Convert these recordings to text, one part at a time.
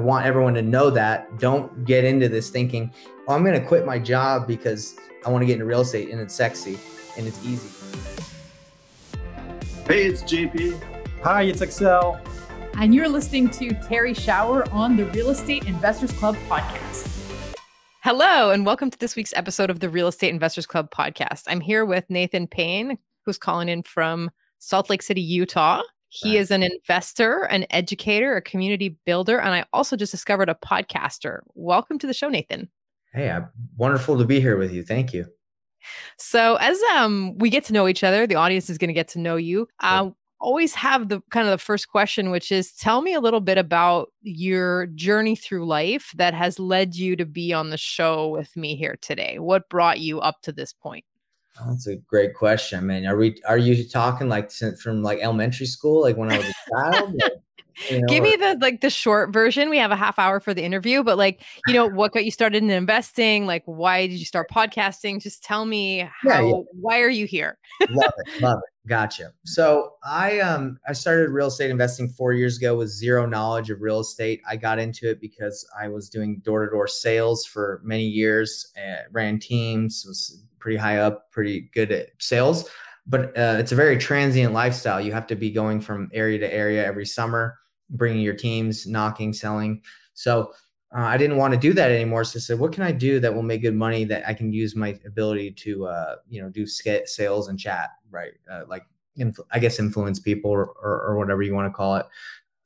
I want everyone to know that. Don't get into this thinking, oh, I'm going to quit my job because I want to get into real estate and it's sexy and it's easy. Hey, it's JP. Hi, it's Excel. And you're listening to Terrie Schauer on the Real Estate Investors Club podcast. Hello, and welcome to this week's episode of the Real Estate Investors Club podcast. I'm here with Nathan Payne, who's calling in from Salt Lake City, Utah. He is an investor, an educator, a community builder, and I also just discovered a podcaster. Welcome to the show, Nathan. Hey, I'm wonderful to be here with you. Thank you. So, as um we get to know each other, the audience is going to get to know you. Uh, always have the kind of the first question, which is tell me a little bit about your journey through life that has led you to be on the show with me here today. What brought you up to this point? That's a great question. I mean, are we are you talking like from like elementary school, like when I was a child? you know, Give me the like the short version. We have a half hour for the interview, but like, you know, what got you started in investing? Like, why did you start podcasting? Just tell me how. Yeah, yeah. Why are you here? love it, love it. Gotcha. So I um I started real estate investing four years ago with zero knowledge of real estate. I got into it because I was doing door to door sales for many years, uh, ran teams, was pretty high up, pretty good at sales. But uh, it's a very transient lifestyle. You have to be going from area to area every summer, bringing your teams, knocking, selling. So uh, I didn't want to do that anymore. So I said, what can I do that will make good money that I can use my ability to, uh, you know, do sales and chat, right? Uh, like, I guess influence people or, or, or, whatever you want to call it.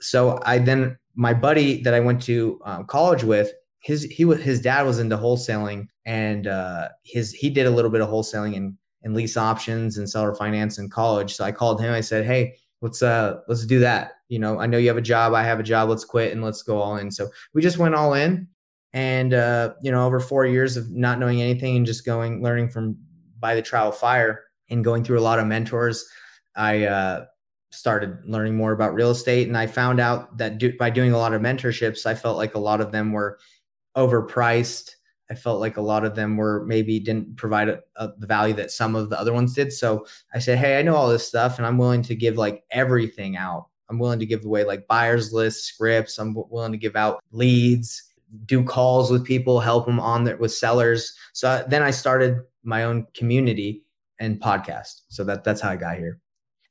So I then, my buddy that I went to um, college with, his he was his dad was into wholesaling and uh, his he did a little bit of wholesaling and and lease options and seller finance in college. So I called him. I said, "Hey, let's uh let's do that. You know, I know you have a job. I have a job. Let's quit and let's go all in." So we just went all in, and uh, you know, over four years of not knowing anything and just going learning from by the trial fire and going through a lot of mentors, I uh, started learning more about real estate, and I found out that do, by doing a lot of mentorships, I felt like a lot of them were overpriced. I felt like a lot of them were maybe didn't provide a, a, the value that some of the other ones did. So I said, Hey, I know all this stuff and I'm willing to give like everything out. I'm willing to give away like buyers lists, scripts. I'm willing to give out leads, do calls with people, help them on there with sellers. So then I started my own community and podcast. So that that's how I got here.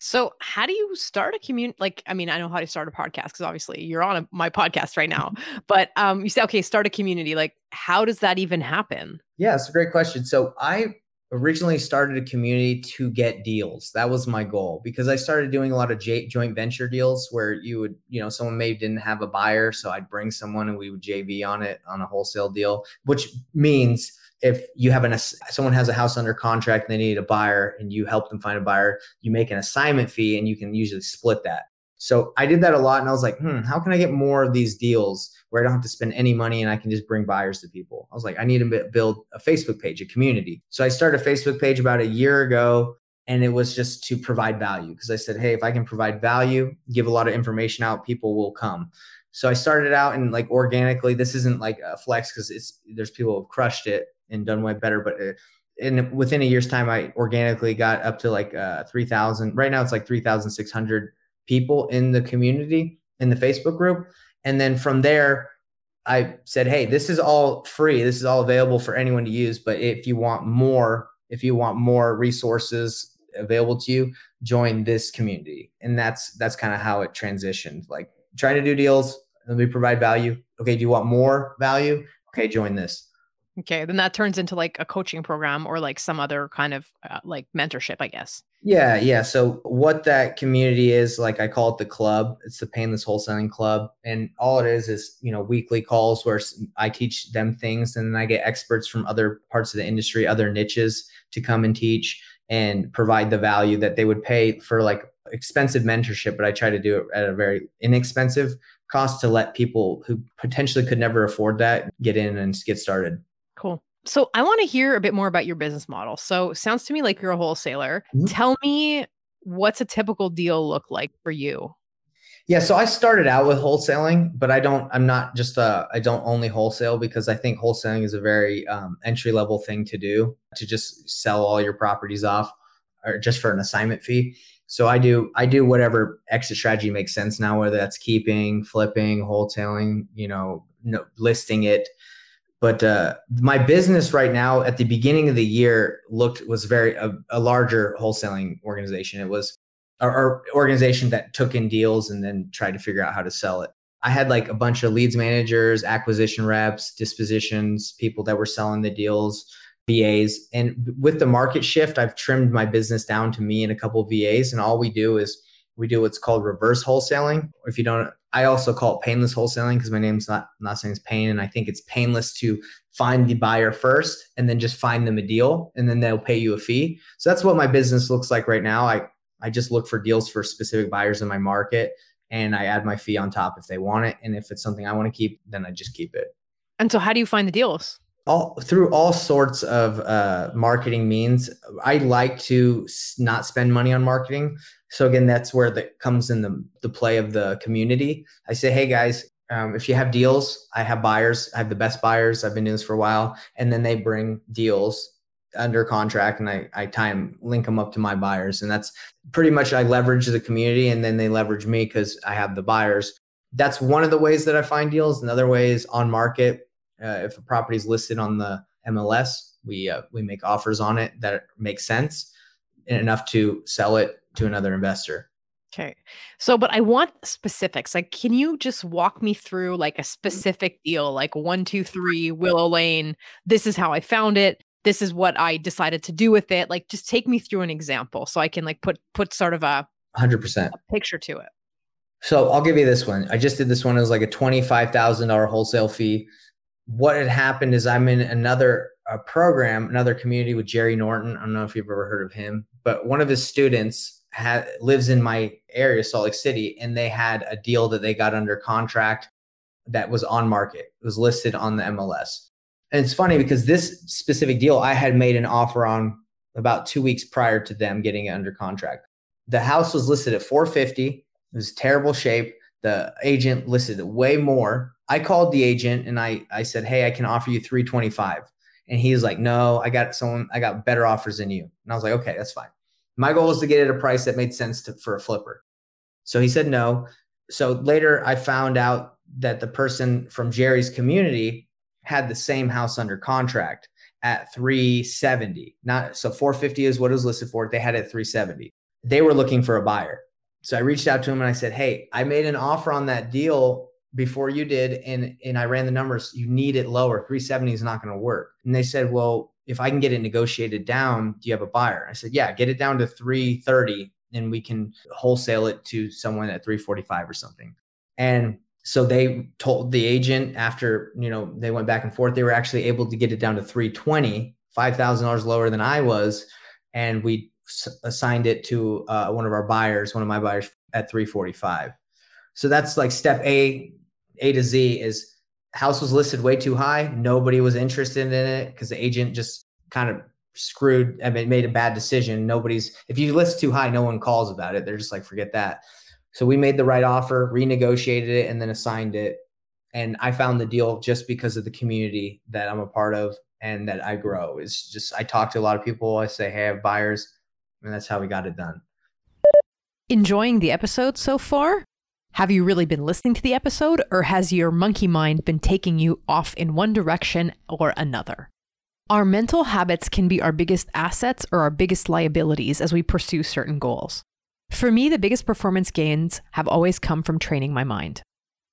So, how do you start a community? Like, I mean, I know how to start a podcast because obviously you're on a, my podcast right now. But um, you say, okay, start a community. Like, how does that even happen? Yeah, it's a great question. So, I originally started a community to get deals. That was my goal because I started doing a lot of j- joint venture deals where you would, you know, someone maybe didn't have a buyer, so I'd bring someone and we would JV on it on a wholesale deal, which means if you have an someone has a house under contract and they need a buyer and you help them find a buyer, you make an assignment fee and you can usually split that. So I did that a lot and I was like, hmm, how can I get more of these deals where I don't have to spend any money and I can just bring buyers to people? I was like, I need to build a Facebook page, a community. So I started a Facebook page about a year ago and it was just to provide value because I said, hey, if I can provide value, give a lot of information out, people will come. So I started out and like organically, this isn't like a flex because it's there's people who've crushed it and done way better. But uh, in within a year's time, I organically got up to like uh, three thousand. Right now, it's like three thousand six hundred people in the community in the Facebook group, and then from there. I said, "Hey, this is all free. This is all available for anyone to use. But if you want more, if you want more resources available to you, join this community." And that's that's kind of how it transitioned. Like trying to do deals, me provide value. Okay, do you want more value? Okay, join this. Okay, then that turns into like a coaching program or like some other kind of uh, like mentorship, I guess. Yeah, yeah. So what that community is, like I call it the club. It's the Payneless Wholesaling Club, and all it is is you know weekly calls where I teach them things, and then I get experts from other parts of the industry, other niches, to come and teach and provide the value that they would pay for like expensive mentorship. But I try to do it at a very inexpensive cost to let people who potentially could never afford that get in and get started. So I want to hear a bit more about your business model. So sounds to me like you're a wholesaler. Mm-hmm. Tell me what's a typical deal look like for you? Yeah, so I started out with wholesaling, but I don't. I'm not just a. I don't only wholesale because I think wholesaling is a very um, entry level thing to do to just sell all your properties off, or just for an assignment fee. So I do I do whatever exit strategy makes sense now, whether that's keeping, flipping, wholesaling, you know, no, listing it. But uh, my business right now, at the beginning of the year, looked was very a, a larger wholesaling organization. It was our organization that took in deals and then tried to figure out how to sell it. I had like a bunch of leads managers, acquisition reps, dispositions, people that were selling the deals, VAs. And with the market shift, I've trimmed my business down to me and a couple VAs. And all we do is we do what's called reverse wholesaling. If you don't, I also call it painless wholesaling because my name's not I'm not saying it's pain, and I think it's painless to find the buyer first and then just find them a deal, and then they'll pay you a fee. So that's what my business looks like right now. I I just look for deals for specific buyers in my market and I add my fee on top if they want it. And if it's something I want to keep, then I just keep it. And so, how do you find the deals? All through all sorts of uh, marketing means. I like to not spend money on marketing. So again, that's where that comes in the the play of the community. I say, hey guys, um, if you have deals, I have buyers. I have the best buyers. I've been doing this for a while, and then they bring deals under contract and I, I tie them, link them up to my buyers. And that's pretty much I leverage the community and then they leverage me because I have the buyers. That's one of the ways that I find deals. Another way is on market. Uh, if a property is listed on the MLS, we uh, we make offers on it that make sense enough to sell it to another investor. Okay. So, but I want specifics. Like, can you just walk me through like a specific deal, like one, two, three, Willow Lane? This is how I found it this is what I decided to do with it. Like just take me through an example so I can like put put sort of a 100% picture to it. So I'll give you this one. I just did this one. It was like a $25,000 wholesale fee. What had happened is I'm in another a program, another community with Jerry Norton. I don't know if you've ever heard of him, but one of his students had, lives in my area, Salt Lake City, and they had a deal that they got under contract that was on market. It was listed on the MLS. And it's funny because this specific deal I had made an offer on about two weeks prior to them getting it under contract. The house was listed at 450. It was terrible shape. The agent listed way more. I called the agent and I I said, "Hey, I can offer you 325." And he's like, "No, I got someone I got better offers than you." And I was like, "Okay, that's fine." My goal was to get it at a price that made sense to, for a flipper. So he said no. So later I found out that the person from Jerry's community had the same house under contract at 370. Not so 450 is what it was listed for. They had it at 370. They were looking for a buyer. So I reached out to him and I said, Hey, I made an offer on that deal before you did. And, and I ran the numbers. You need it lower. 370 is not going to work. And they said, Well, if I can get it negotiated down, do you have a buyer? I said, Yeah, get it down to 330 and we can wholesale it to someone at 345 or something. And so they told the agent after you know they went back and forth they were actually able to get it down to 320 $5000 lower than i was and we assigned it to uh, one of our buyers one of my buyers at 345 so that's like step a a to z is house was listed way too high nobody was interested in it because the agent just kind of screwed i mean made a bad decision nobody's if you list too high no one calls about it they're just like forget that so we made the right offer, renegotiated it, and then assigned it. And I found the deal just because of the community that I'm a part of and that I grow. It's just I talk to a lot of people. I say, hey, I have buyers, and that's how we got it done. Enjoying the episode so far? Have you really been listening to the episode, or has your monkey mind been taking you off in one direction or another? Our mental habits can be our biggest assets or our biggest liabilities as we pursue certain goals. For me, the biggest performance gains have always come from training my mind.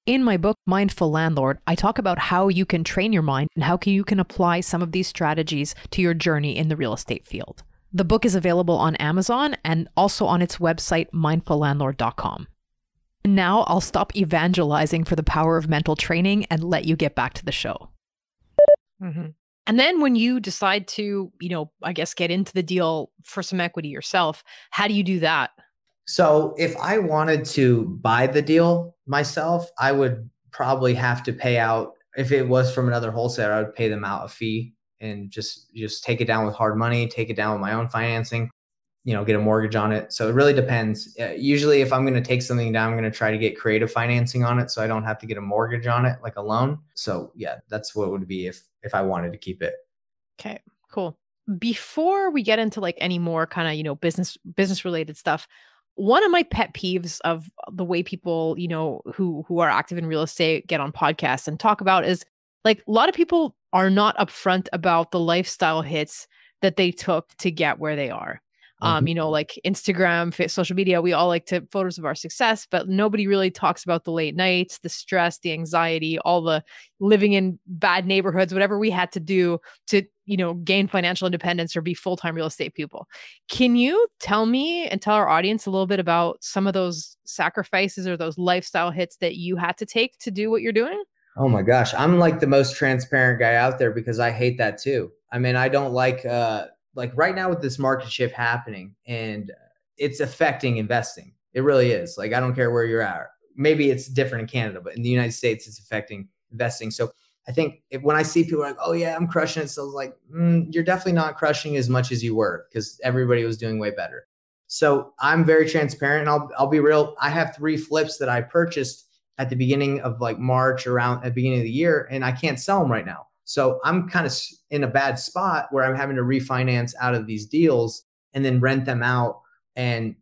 In my book, Mindful Landlord, I talk about how you can train your mind and how you can apply some of these strategies to your journey in the real estate field. The book is available on Amazon and also on its website, mindfullandlord.com. Now I'll stop evangelizing for the power of mental training and let you get back to the show. Mm-hmm. And then when you decide to, you know, I guess get into the deal for some equity yourself, how do you do that? So if I wanted to buy the deal myself, I would probably have to pay out if it was from another wholesaler, I would pay them out a fee and just just take it down with hard money, take it down with my own financing, you know, get a mortgage on it. So it really depends. Uh, usually if I'm going to take something down, I'm going to try to get creative financing on it so I don't have to get a mortgage on it like a loan. So yeah, that's what it would be if if I wanted to keep it. Okay, cool. Before we get into like any more kind of, you know, business business related stuff, one of my pet peeves of the way people, you know, who who are active in real estate get on podcasts and talk about is like a lot of people are not upfront about the lifestyle hits that they took to get where they are. Um, mm-hmm. you know, like Instagram, social media, we all like to photos of our success, but nobody really talks about the late nights, the stress, the anxiety, all the living in bad neighborhoods, whatever we had to do to, you know, gain financial independence or be full-time real estate people. Can you tell me and tell our audience a little bit about some of those sacrifices or those lifestyle hits that you had to take to do what you're doing? Oh my gosh, I'm like the most transparent guy out there because I hate that too. I mean, I don't like uh like right now with this market shift happening and it's affecting investing. It really is. Like I don't care where you're at. Maybe it's different in Canada, but in the United States, it's affecting investing. So I think if, when I see people like, oh yeah, I'm crushing it, so it's like mm, you're definitely not crushing as much as you were because everybody was doing way better. So I'm very transparent, and I'll I'll be real. I have three flips that I purchased at the beginning of like March, around at the beginning of the year, and I can't sell them right now. So I'm kind of in a bad spot where I'm having to refinance out of these deals and then rent them out. And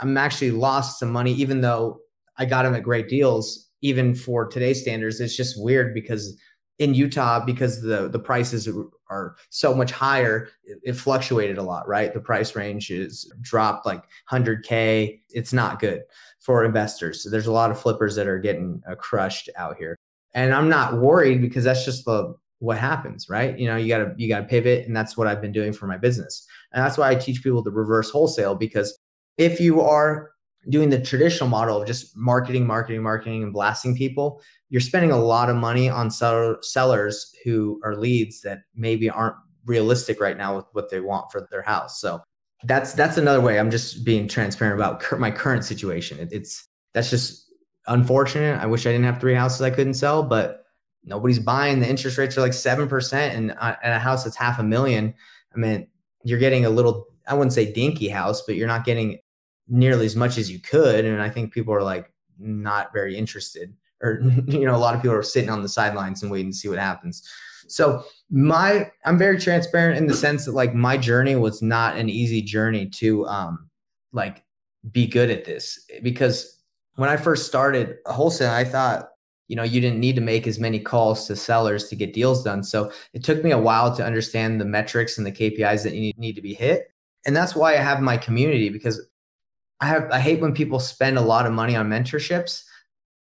I'm actually lost some money, even though I got them at great deals, even for today's standards. It's just weird because in Utah, because the, the prices are so much higher, it, it fluctuated a lot, right? The price range is dropped like 100K. It's not good for investors. So there's a lot of flippers that are getting uh, crushed out here. And I'm not worried because that's just the what happens, right? You know, you gotta you gotta pivot, and that's what I've been doing for my business. And that's why I teach people to reverse wholesale because if you are doing the traditional model of just marketing, marketing, marketing, and blasting people, you're spending a lot of money on sell- sellers who are leads that maybe aren't realistic right now with what they want for their house. So that's that's another way. I'm just being transparent about cur- my current situation. It, it's that's just unfortunate. I wish I didn't have three houses I couldn't sell, but nobody's buying. The interest rates are like seven percent, and at a house that's half a million, I mean, you're getting a little. I wouldn't say dinky house, but you're not getting nearly as much as you could. And I think people are like not very interested, or you know, a lot of people are sitting on the sidelines and waiting to see what happens. So my, I'm very transparent in the sense that like my journey was not an easy journey to um like be good at this because when I first started wholesale, I thought you know you didn't need to make as many calls to sellers to get deals done. So it took me a while to understand the metrics and the kpis that you need to be hit. And that's why i have my community because i have i hate when people spend a lot of money on mentorships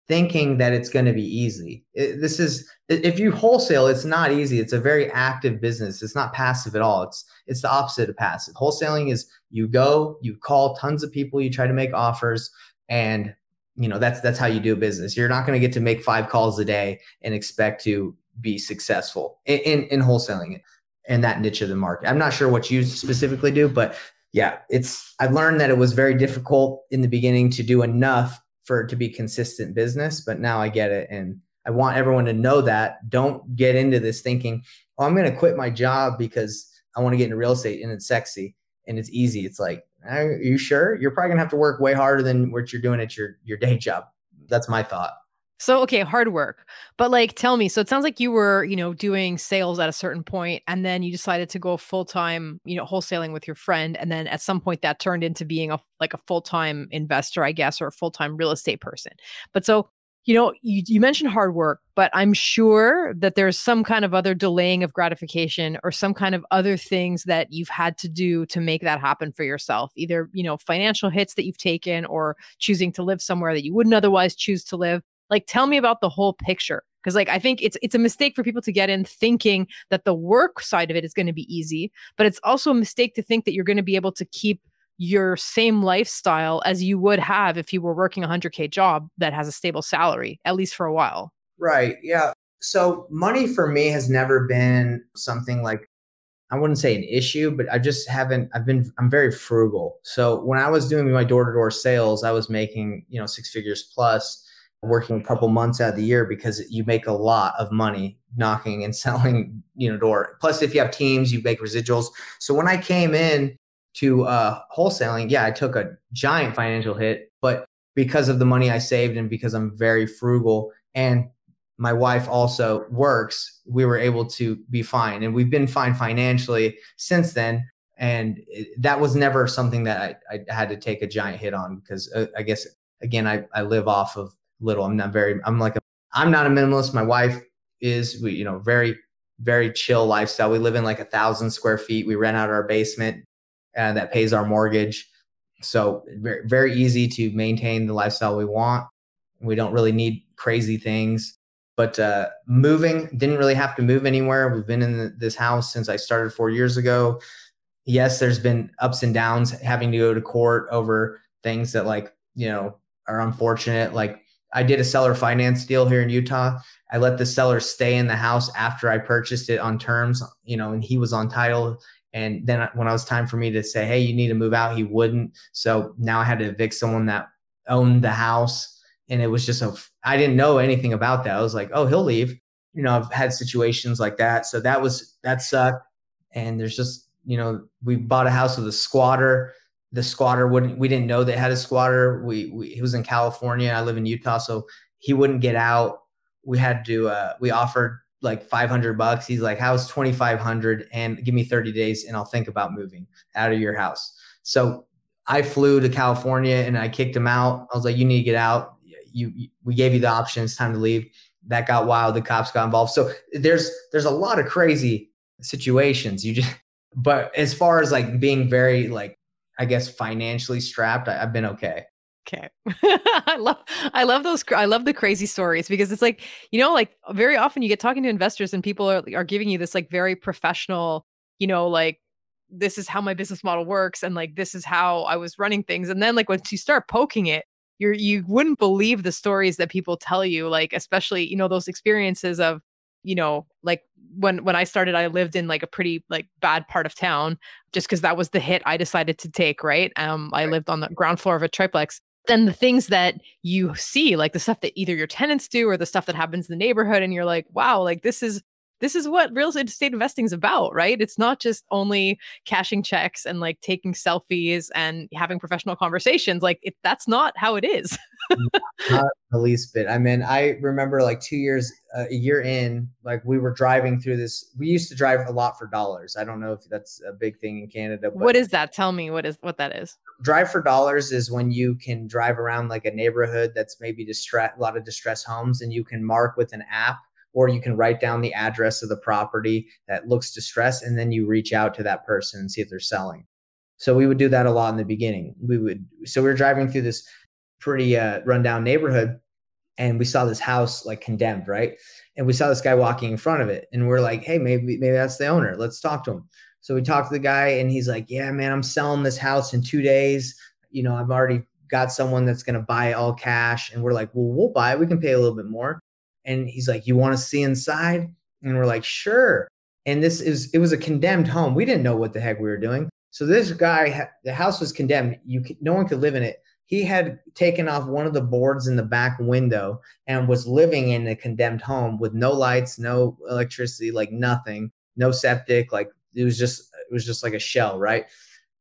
thinking that it's going to be easy. It, this is if you wholesale it's not easy. It's a very active business. It's not passive at all. It's it's the opposite of passive. Wholesaling is you go you call tons of people you try to make offers and you know that's that's how you do business. You're not going to get to make five calls a day and expect to be successful in, in, in wholesaling in that niche of the market. I'm not sure what you specifically do but yeah it's i learned that it was very difficult in the beginning to do enough for it to be consistent business but now i get it and i want everyone to know that. Don't get into this thinking oh i'm going to quit my job because i want to get into real estate and it's sexy and it's easy. It's like are you sure? You're probably gonna have to work way harder than what you're doing at your your day job. That's my thought. So okay, hard work. But like tell me, so it sounds like you were, you know, doing sales at a certain point and then you decided to go full-time, you know, wholesaling with your friend and then at some point that turned into being a like a full-time investor, I guess, or a full-time real estate person. But so you know, you, you mentioned hard work, but I'm sure that there's some kind of other delaying of gratification or some kind of other things that you've had to do to make that happen for yourself. Either, you know, financial hits that you've taken or choosing to live somewhere that you wouldn't otherwise choose to live. Like tell me about the whole picture because like I think it's it's a mistake for people to get in thinking that the work side of it is going to be easy, but it's also a mistake to think that you're going to be able to keep your same lifestyle as you would have if you were working a 100k job that has a stable salary at least for a while. Right yeah. So money for me has never been something like i wouldn't say an issue but i just haven't i've been i'm very frugal. So when i was doing my door-to-door sales i was making you know six figures plus working a couple months out of the year because you make a lot of money knocking and selling you know door plus if you have teams you make residuals. So when i came in to uh, wholesaling, yeah, I took a giant financial hit, but because of the money I saved and because I'm very frugal and my wife also works, we were able to be fine. And we've been fine financially since then. and it, that was never something that I, I, had to take a giant hit on because uh, I guess again I, I live off of little. I'm not very. I'm like a. I'm not a minimalist. My wife is. We you know very very chill lifestyle. We live in like a thousand square feet. We rent out our basement, and uh, that pays our mortgage. So very very easy to maintain the lifestyle we want. We don't really need crazy things. But uh, moving didn't really have to move anywhere. We've been in this house since I started four years ago yes, there's been ups and downs having to go to court over things that like, you know, are unfortunate. Like I did a seller finance deal here in Utah. I let the seller stay in the house after I purchased it on terms, you know, and he was on title. And then when it was time for me to say, hey, you need to move out, he wouldn't. So now I had to evict someone that owned the house. And it was just a, I didn't know anything about that. I was like, oh, he'll leave. You know, I've had situations like that. So that was, that sucked. And there's just, you know, we bought a house with a squatter. The squatter wouldn't, we didn't know they had a squatter. We, we he was in California. I live in Utah. So he wouldn't get out. We had to, uh, we offered like 500 bucks. He's like, how's 2,500 and give me 30 days and I'll think about moving out of your house. So I flew to California and I kicked him out. I was like, you need to get out. You, we gave you the option. It's time to leave. That got wild. The cops got involved. So there's, there's a lot of crazy situations. You just, but as far as like being very like I guess financially strapped, I, have been okay. Okay. I love I love those I love the crazy stories because it's like, you know, like very often you get talking to investors and people are are giving you this like very professional, you know, like this is how my business model works and like this is how I was running things and then like once you start poking it, you're you wouldn't believe the stories that people tell you like especially, you know, those experiences of you know, like when when I started, I lived in like a pretty like bad part of town, just because that was the hit I decided to take. Right. Um, I lived on the ground floor of a triplex. Then the things that you see, like the stuff that either your tenants do or the stuff that happens in the neighborhood, and you're like, wow, like this is this is what real estate investing is about, right? It's not just only cashing checks and like taking selfies and having professional conversations. Like it, that's not how it is. not the least bit. I mean, I remember like two years, uh, a year in, like we were driving through this. We used to drive a lot for dollars. I don't know if that's a big thing in Canada. what is that? Tell me what is what that is. Drive for dollars is when you can drive around like a neighborhood that's maybe distress, a lot of distressed homes, and you can mark with an app or you can write down the address of the property that looks distressed and then you reach out to that person and see if they're selling. So we would do that a lot in the beginning. We would so we were driving through this pretty uh, rundown neighborhood and we saw this house like condemned right? And we saw this guy walking in front of it and we're like hey maybe maybe that's the owner. Let's talk to him. So we talked to the guy and he's like yeah man i'm selling this house in two days. You know i've already got someone that's going to buy all cash. And we're like well we'll buy it. We can pay a little bit more and he's like, You want to see inside? And we're like, Sure. And this is, it was a condemned home. We didn't know what the heck we were doing. So this guy, the house was condemned. You, no one could live in it. He had taken off one of the boards in the back window and was living in a condemned home with no lights, no electricity, like nothing, no septic. Like it was just, it was just like a shell, right?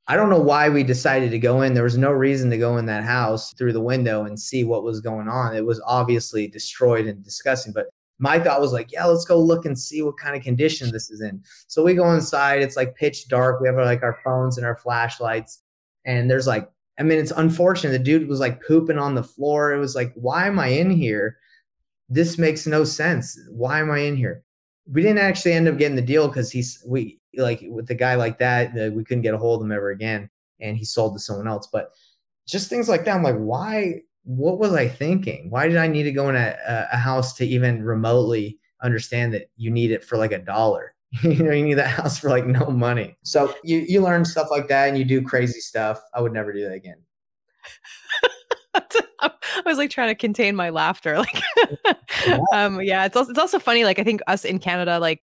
I don't know why we decided to go in. There was no reason to go in that house through the window and see what was going on. It was obviously destroyed and disgusting. But my thought was like, yeah, let's go look and see what kind of condition this is in. So we go inside. It's like pitch dark. We have like our phones and our flashlights. And there's like, I mean, it's unfortunate. The dude was like pooping on the floor. It was like, why am I in here? This makes no sense. Why am I in here? We didn't actually end up getting the deal because he's we like with a guy like that, uh, we couldn't get a hold of him ever again, and he sold to someone else. But just things like that, I'm like, why? What was I thinking? Why did I need to go in a, a house to even remotely understand that you need it for like a dollar? you know, you need that house for like no money. So you you learn stuff like that, and you do crazy stuff. I would never do that again. I was like trying to contain my laughter. Like, um, yeah, it's also it's also funny. Like, I think us in Canada, like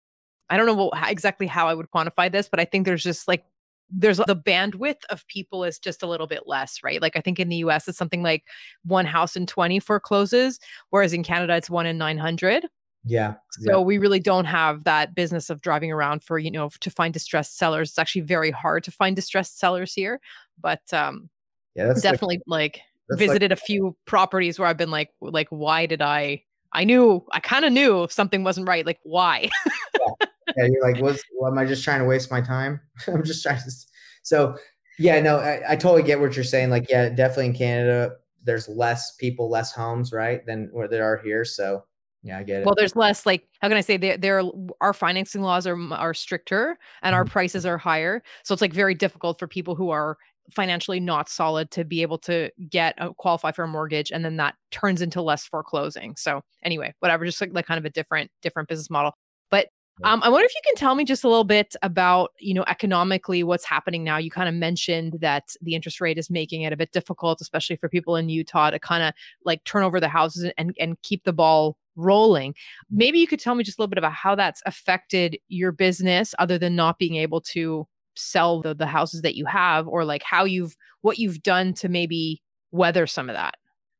I don't know what, exactly how I would quantify this, but I think there's just like there's the bandwidth of people is just a little bit less, right? Like I think in the US it's something like one house in 20 forecloses, whereas in Canada it's one in 900. Yeah. So yeah. we really don't have that business of driving around for, you know, to find distressed sellers. It's actually very hard to find distressed sellers here, but um yeah, that's definitely like, like visited like, a few properties where I've been like like why did I I knew I kind of knew something wasn't right. Like why? yeah. yeah, you're like, what's, what am I just trying to waste my time? I'm just trying to So yeah, no, I, I totally get what you're saying. Like, yeah, definitely in Canada, there's less people, less homes, right, than where there are here. So yeah, I get it. Well, there's less like how can I say there there our financing laws are are stricter and our mm-hmm. prices are higher. So it's like very difficult for people who are financially not solid to be able to get a qualify for a mortgage and then that turns into less foreclosing. So anyway, whatever, just like, like kind of a different different business model. Um, I wonder if you can tell me just a little bit about, you know, economically what's happening now. You kind of mentioned that the interest rate is making it a bit difficult, especially for people in Utah, to kind of like turn over the houses and and keep the ball rolling. Maybe you could tell me just a little bit about how that's affected your business, other than not being able to sell the the houses that you have, or like how you've what you've done to maybe weather some of that.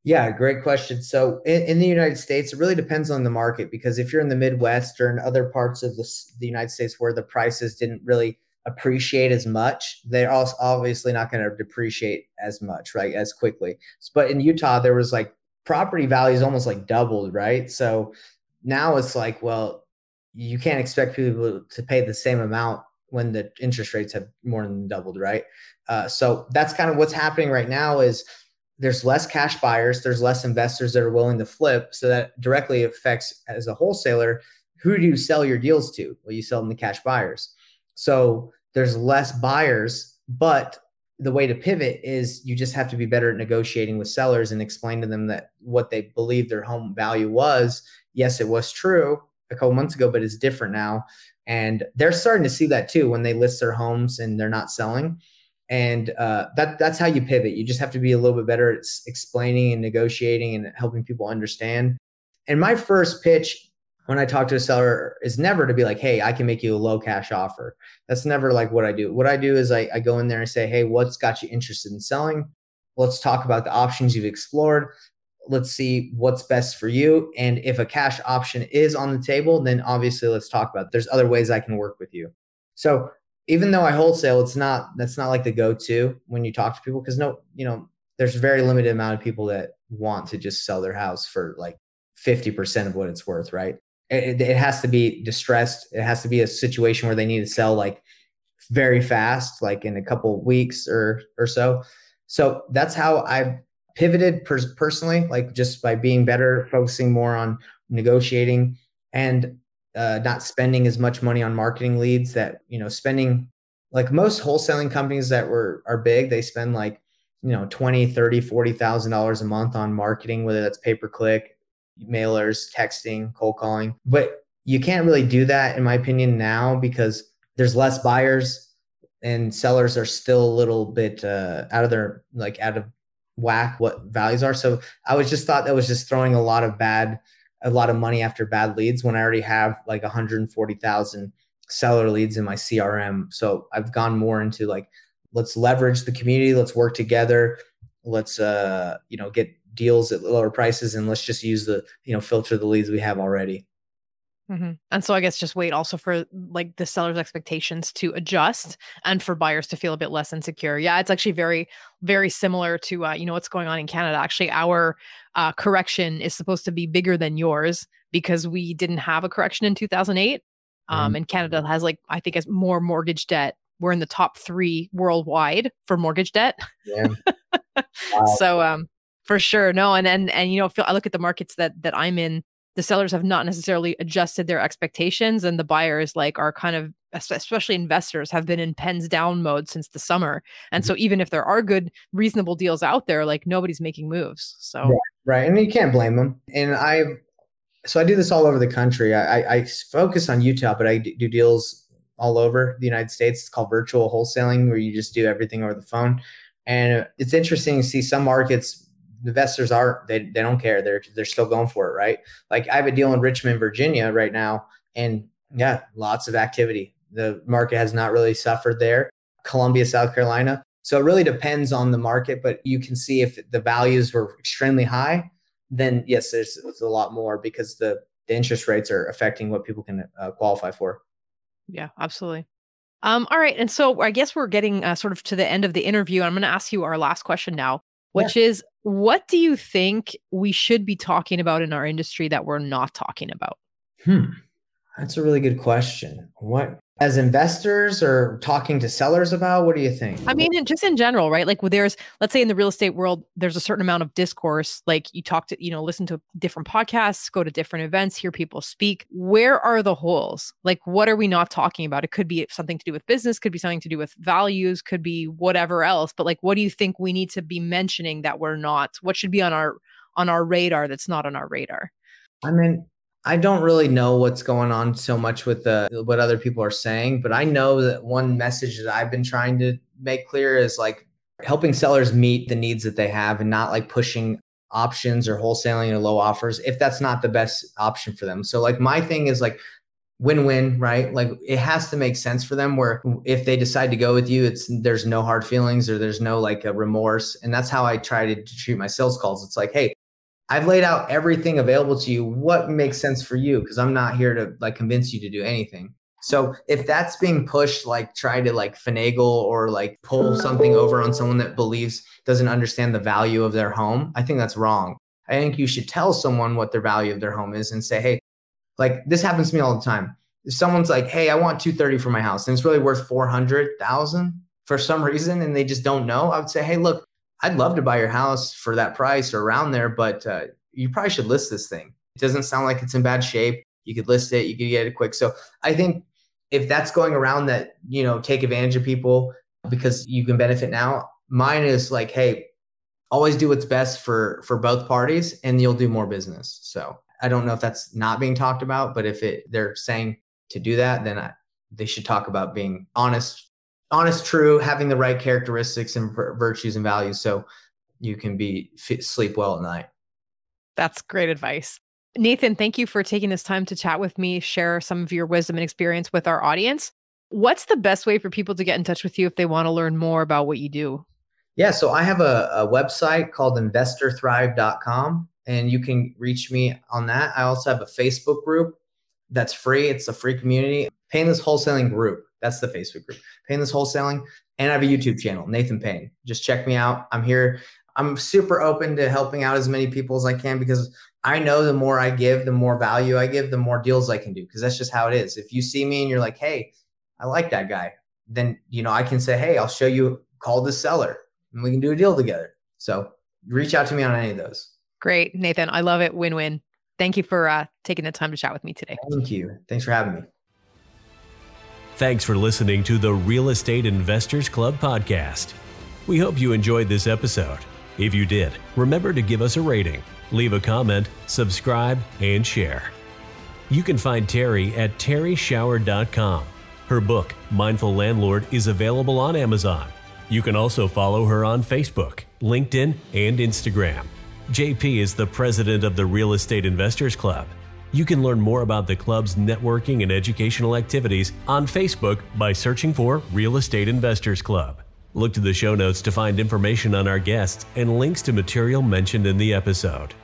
Yeah, great question. So in, in, the United States, it really depends on the market because if you're in the Midwest or in other parts of the, the United States where the prices didn't really appreciate as much, they're also obviously not going to depreciate as much, right, as quickly. But in Utah, there was like property values almost like doubled, right? So now it's like, well, you can't expect people to pay the same amount when the interest rates have more than doubled, right? Uh, so that's kind of what's happening right now is – there's less cash buyers, there's less investors that are willing to flip. So that directly affects as a wholesaler, who do you sell your deals to? Well, you sell them to cash buyers. So there's less buyers, but the way to pivot is you just have to be better at negotiating with sellers and explain to them that what they believe their home value was. Yes, it was true a couple months ago, but it's different now. And they're starting to see that too when they list their homes and they're not selling and uh, that that's how you pivot. You just have to be a little bit better at explaining and negotiating and helping people understand. And my first pitch when I talk to a seller is never to be like, "Hey, I can make you a low cash offer." That's never like what I do. What I do is I, I go in there and say, "Hey, what's got you interested in selling? Let's talk about the options you've explored. Let's see what's best for you. And if a cash option is on the table, then obviously let's talk about. It. There's other ways I can work with you." So even though I wholesale, it's not that's not like the go-to when you talk to people because no, you know, there's a very limited amount of people that want to just sell their house for like 50% of what it's worth, right? It, it has to be distressed. It has to be a situation where they need to sell like very fast, like in a couple weeks or or so. So that's how I've pivoted per- personally, like just by being better, focusing more on negotiating. And uh, not spending as much money on marketing leads that you know spending like most wholesaling companies that were are big they spend like you know 20 30 40 thousand dollars a month on marketing whether that's pay per click mailers texting cold calling. But you can't really do that in my opinion now because there's less buyers and sellers are still a little bit uh, out of their like out of whack what values are. So i was just thought that was just throwing a lot of bad a lot of money after bad leads when I already have like 140,000 seller leads in my CRM. So I've gone more into like, let's leverage the community, let's work together, let's uh, you know, get deals at lower prices and let's just use the, you know, filter the leads we have already. Mm-hmm. And so I guess just wait also for like the seller's expectations to adjust and for buyers to feel a bit less insecure. Yeah, it's actually very, very similar to uh, you know what's going on in Canada. Actually, our uh, correction is supposed to be bigger than yours because we didn't have a correction in 2008. Um, mm-hmm. And Canada has like I think has more mortgage debt. We're in the top three worldwide for mortgage debt. Yeah. wow. So um, for sure, no, and and and you know, I look at the markets that that I'm in the sellers have not necessarily adjusted their expectations and the buyers like are kind of especially investors have been in pens down mode since the summer. And mm-hmm. so even if there are good reasonable deals out there like nobody's making moves so. Right, right. and you can't blame them and i so i do this all over the country. I, I focus on utah but i do deals all over the united states. It's called virtual wholesaling where you just do everything over the phone. And it's interesting to see some markets investors are they, they don't care they're they're still going for it right like i have a deal in richmond virginia right now and yeah lots of activity the market has not really suffered there columbia south carolina so it really depends on the market but you can see if the values were extremely high then yes there's, there's a lot more because the, the interest rates are affecting what people can uh, qualify for yeah absolutely um, all right. And so I guess we're getting uh, sort of to the end of the interview. I'm going to ask you our last question now which yeah. is what do you think we should be talking about in our industry that we're not talking about? Hmm. That's a really good question. What as investors or talking to sellers about? What do you think? I mean, just in general, right? Like, there's, let's say in the real estate world, there's a certain amount of discourse. Like, you talk to, you know, listen to different podcasts, go to different events, hear people speak. Where are the holes? Like, what are we not talking about? It could be something to do with business, could be something to do with values, could be whatever else. But like, what do you think we need to be mentioning that we're not? What should be on our on our radar that's not on our radar? I mean, I don't really know what's going on so much with the what other people are saying, but I know that one message that I've been trying to make clear is like helping sellers meet the needs that they have and not like pushing options or wholesaling or low offers if that's not the best option for them. So like my thing is like win-win, right? Like it has to make sense for them where if they decide to go with you, it's there's no hard feelings or there's no like a remorse. And that's how I try to, to treat my sales calls. It's like, hey, I've laid out everything available to you. What makes sense for you? Because I'm not here to like convince you to do anything. So if that's being pushed, like try to like finagle or like pull something over on someone that believes doesn't understand the value of their home, I think that's wrong. I think you should tell someone what their value of their home is and say, hey, like this happens to me all the time. If someone's like, hey, I want 230 for my house and it's really worth 400,000 for some reason and they just don't know, I would say, hey, look, I'd love to buy your house for that price or around there, but uh, you probably should list this thing. It doesn't sound like it's in bad shape. You could list it, you could get it quick. So I think if that's going around that, you know, take advantage of people because you can benefit now, mine is like, hey, always do what's best for for both parties and you'll do more business. So I don't know if that's not being talked about, but if it they're saying to do that, then I, they should talk about being honest honest, true, having the right characteristics and virtues and values, so you can be sleep well at night. That's great advice. Nathan, thank you for taking this time to chat with me, share some of your wisdom and experience with our audience. What's the best way for people to get in touch with you if they want to learn more about what you do? Yeah, so I have a, a website called investorthrive.com, and you can reach me on that. I also have a Facebook group that's free. It's a free community. Payneless Wholesaling Group. That's the Facebook group. Payneless Wholesaling. And I have a YouTube channel, Nathan Payne. Just check me out. I'm here. I'm super open to helping out as many people as I can because I know the more I give, the more value I give, the more deals I can do. Because that's just how it is. If you see me and you're like, hey, I like that guy, then you know I can say, hey, I'll show you, call the seller, and we can do a deal together. So reach out to me on any of those. Great, Nathan. I love it. Win win. Thank you for uh, taking the time to chat with me today. Thank you. Thanks for having me. Thanks for listening to the Real Estate Investors Club podcast. We hope you enjoyed this episode. If you did, remember to give us a rating, leave a comment, subscribe, and share. You can find Terrie at terrieschauer.com. Her book, Mindful Landlord, is available on Amazon. You can also follow her on Facebook, LinkedIn, and Instagram. JP is the president of the Real Estate Investors Club. You can learn more about the club's networking and educational activities on Facebook by searching for Real Estate Investors Club. Look to the show notes to find information on our guests and links to material mentioned in the episode.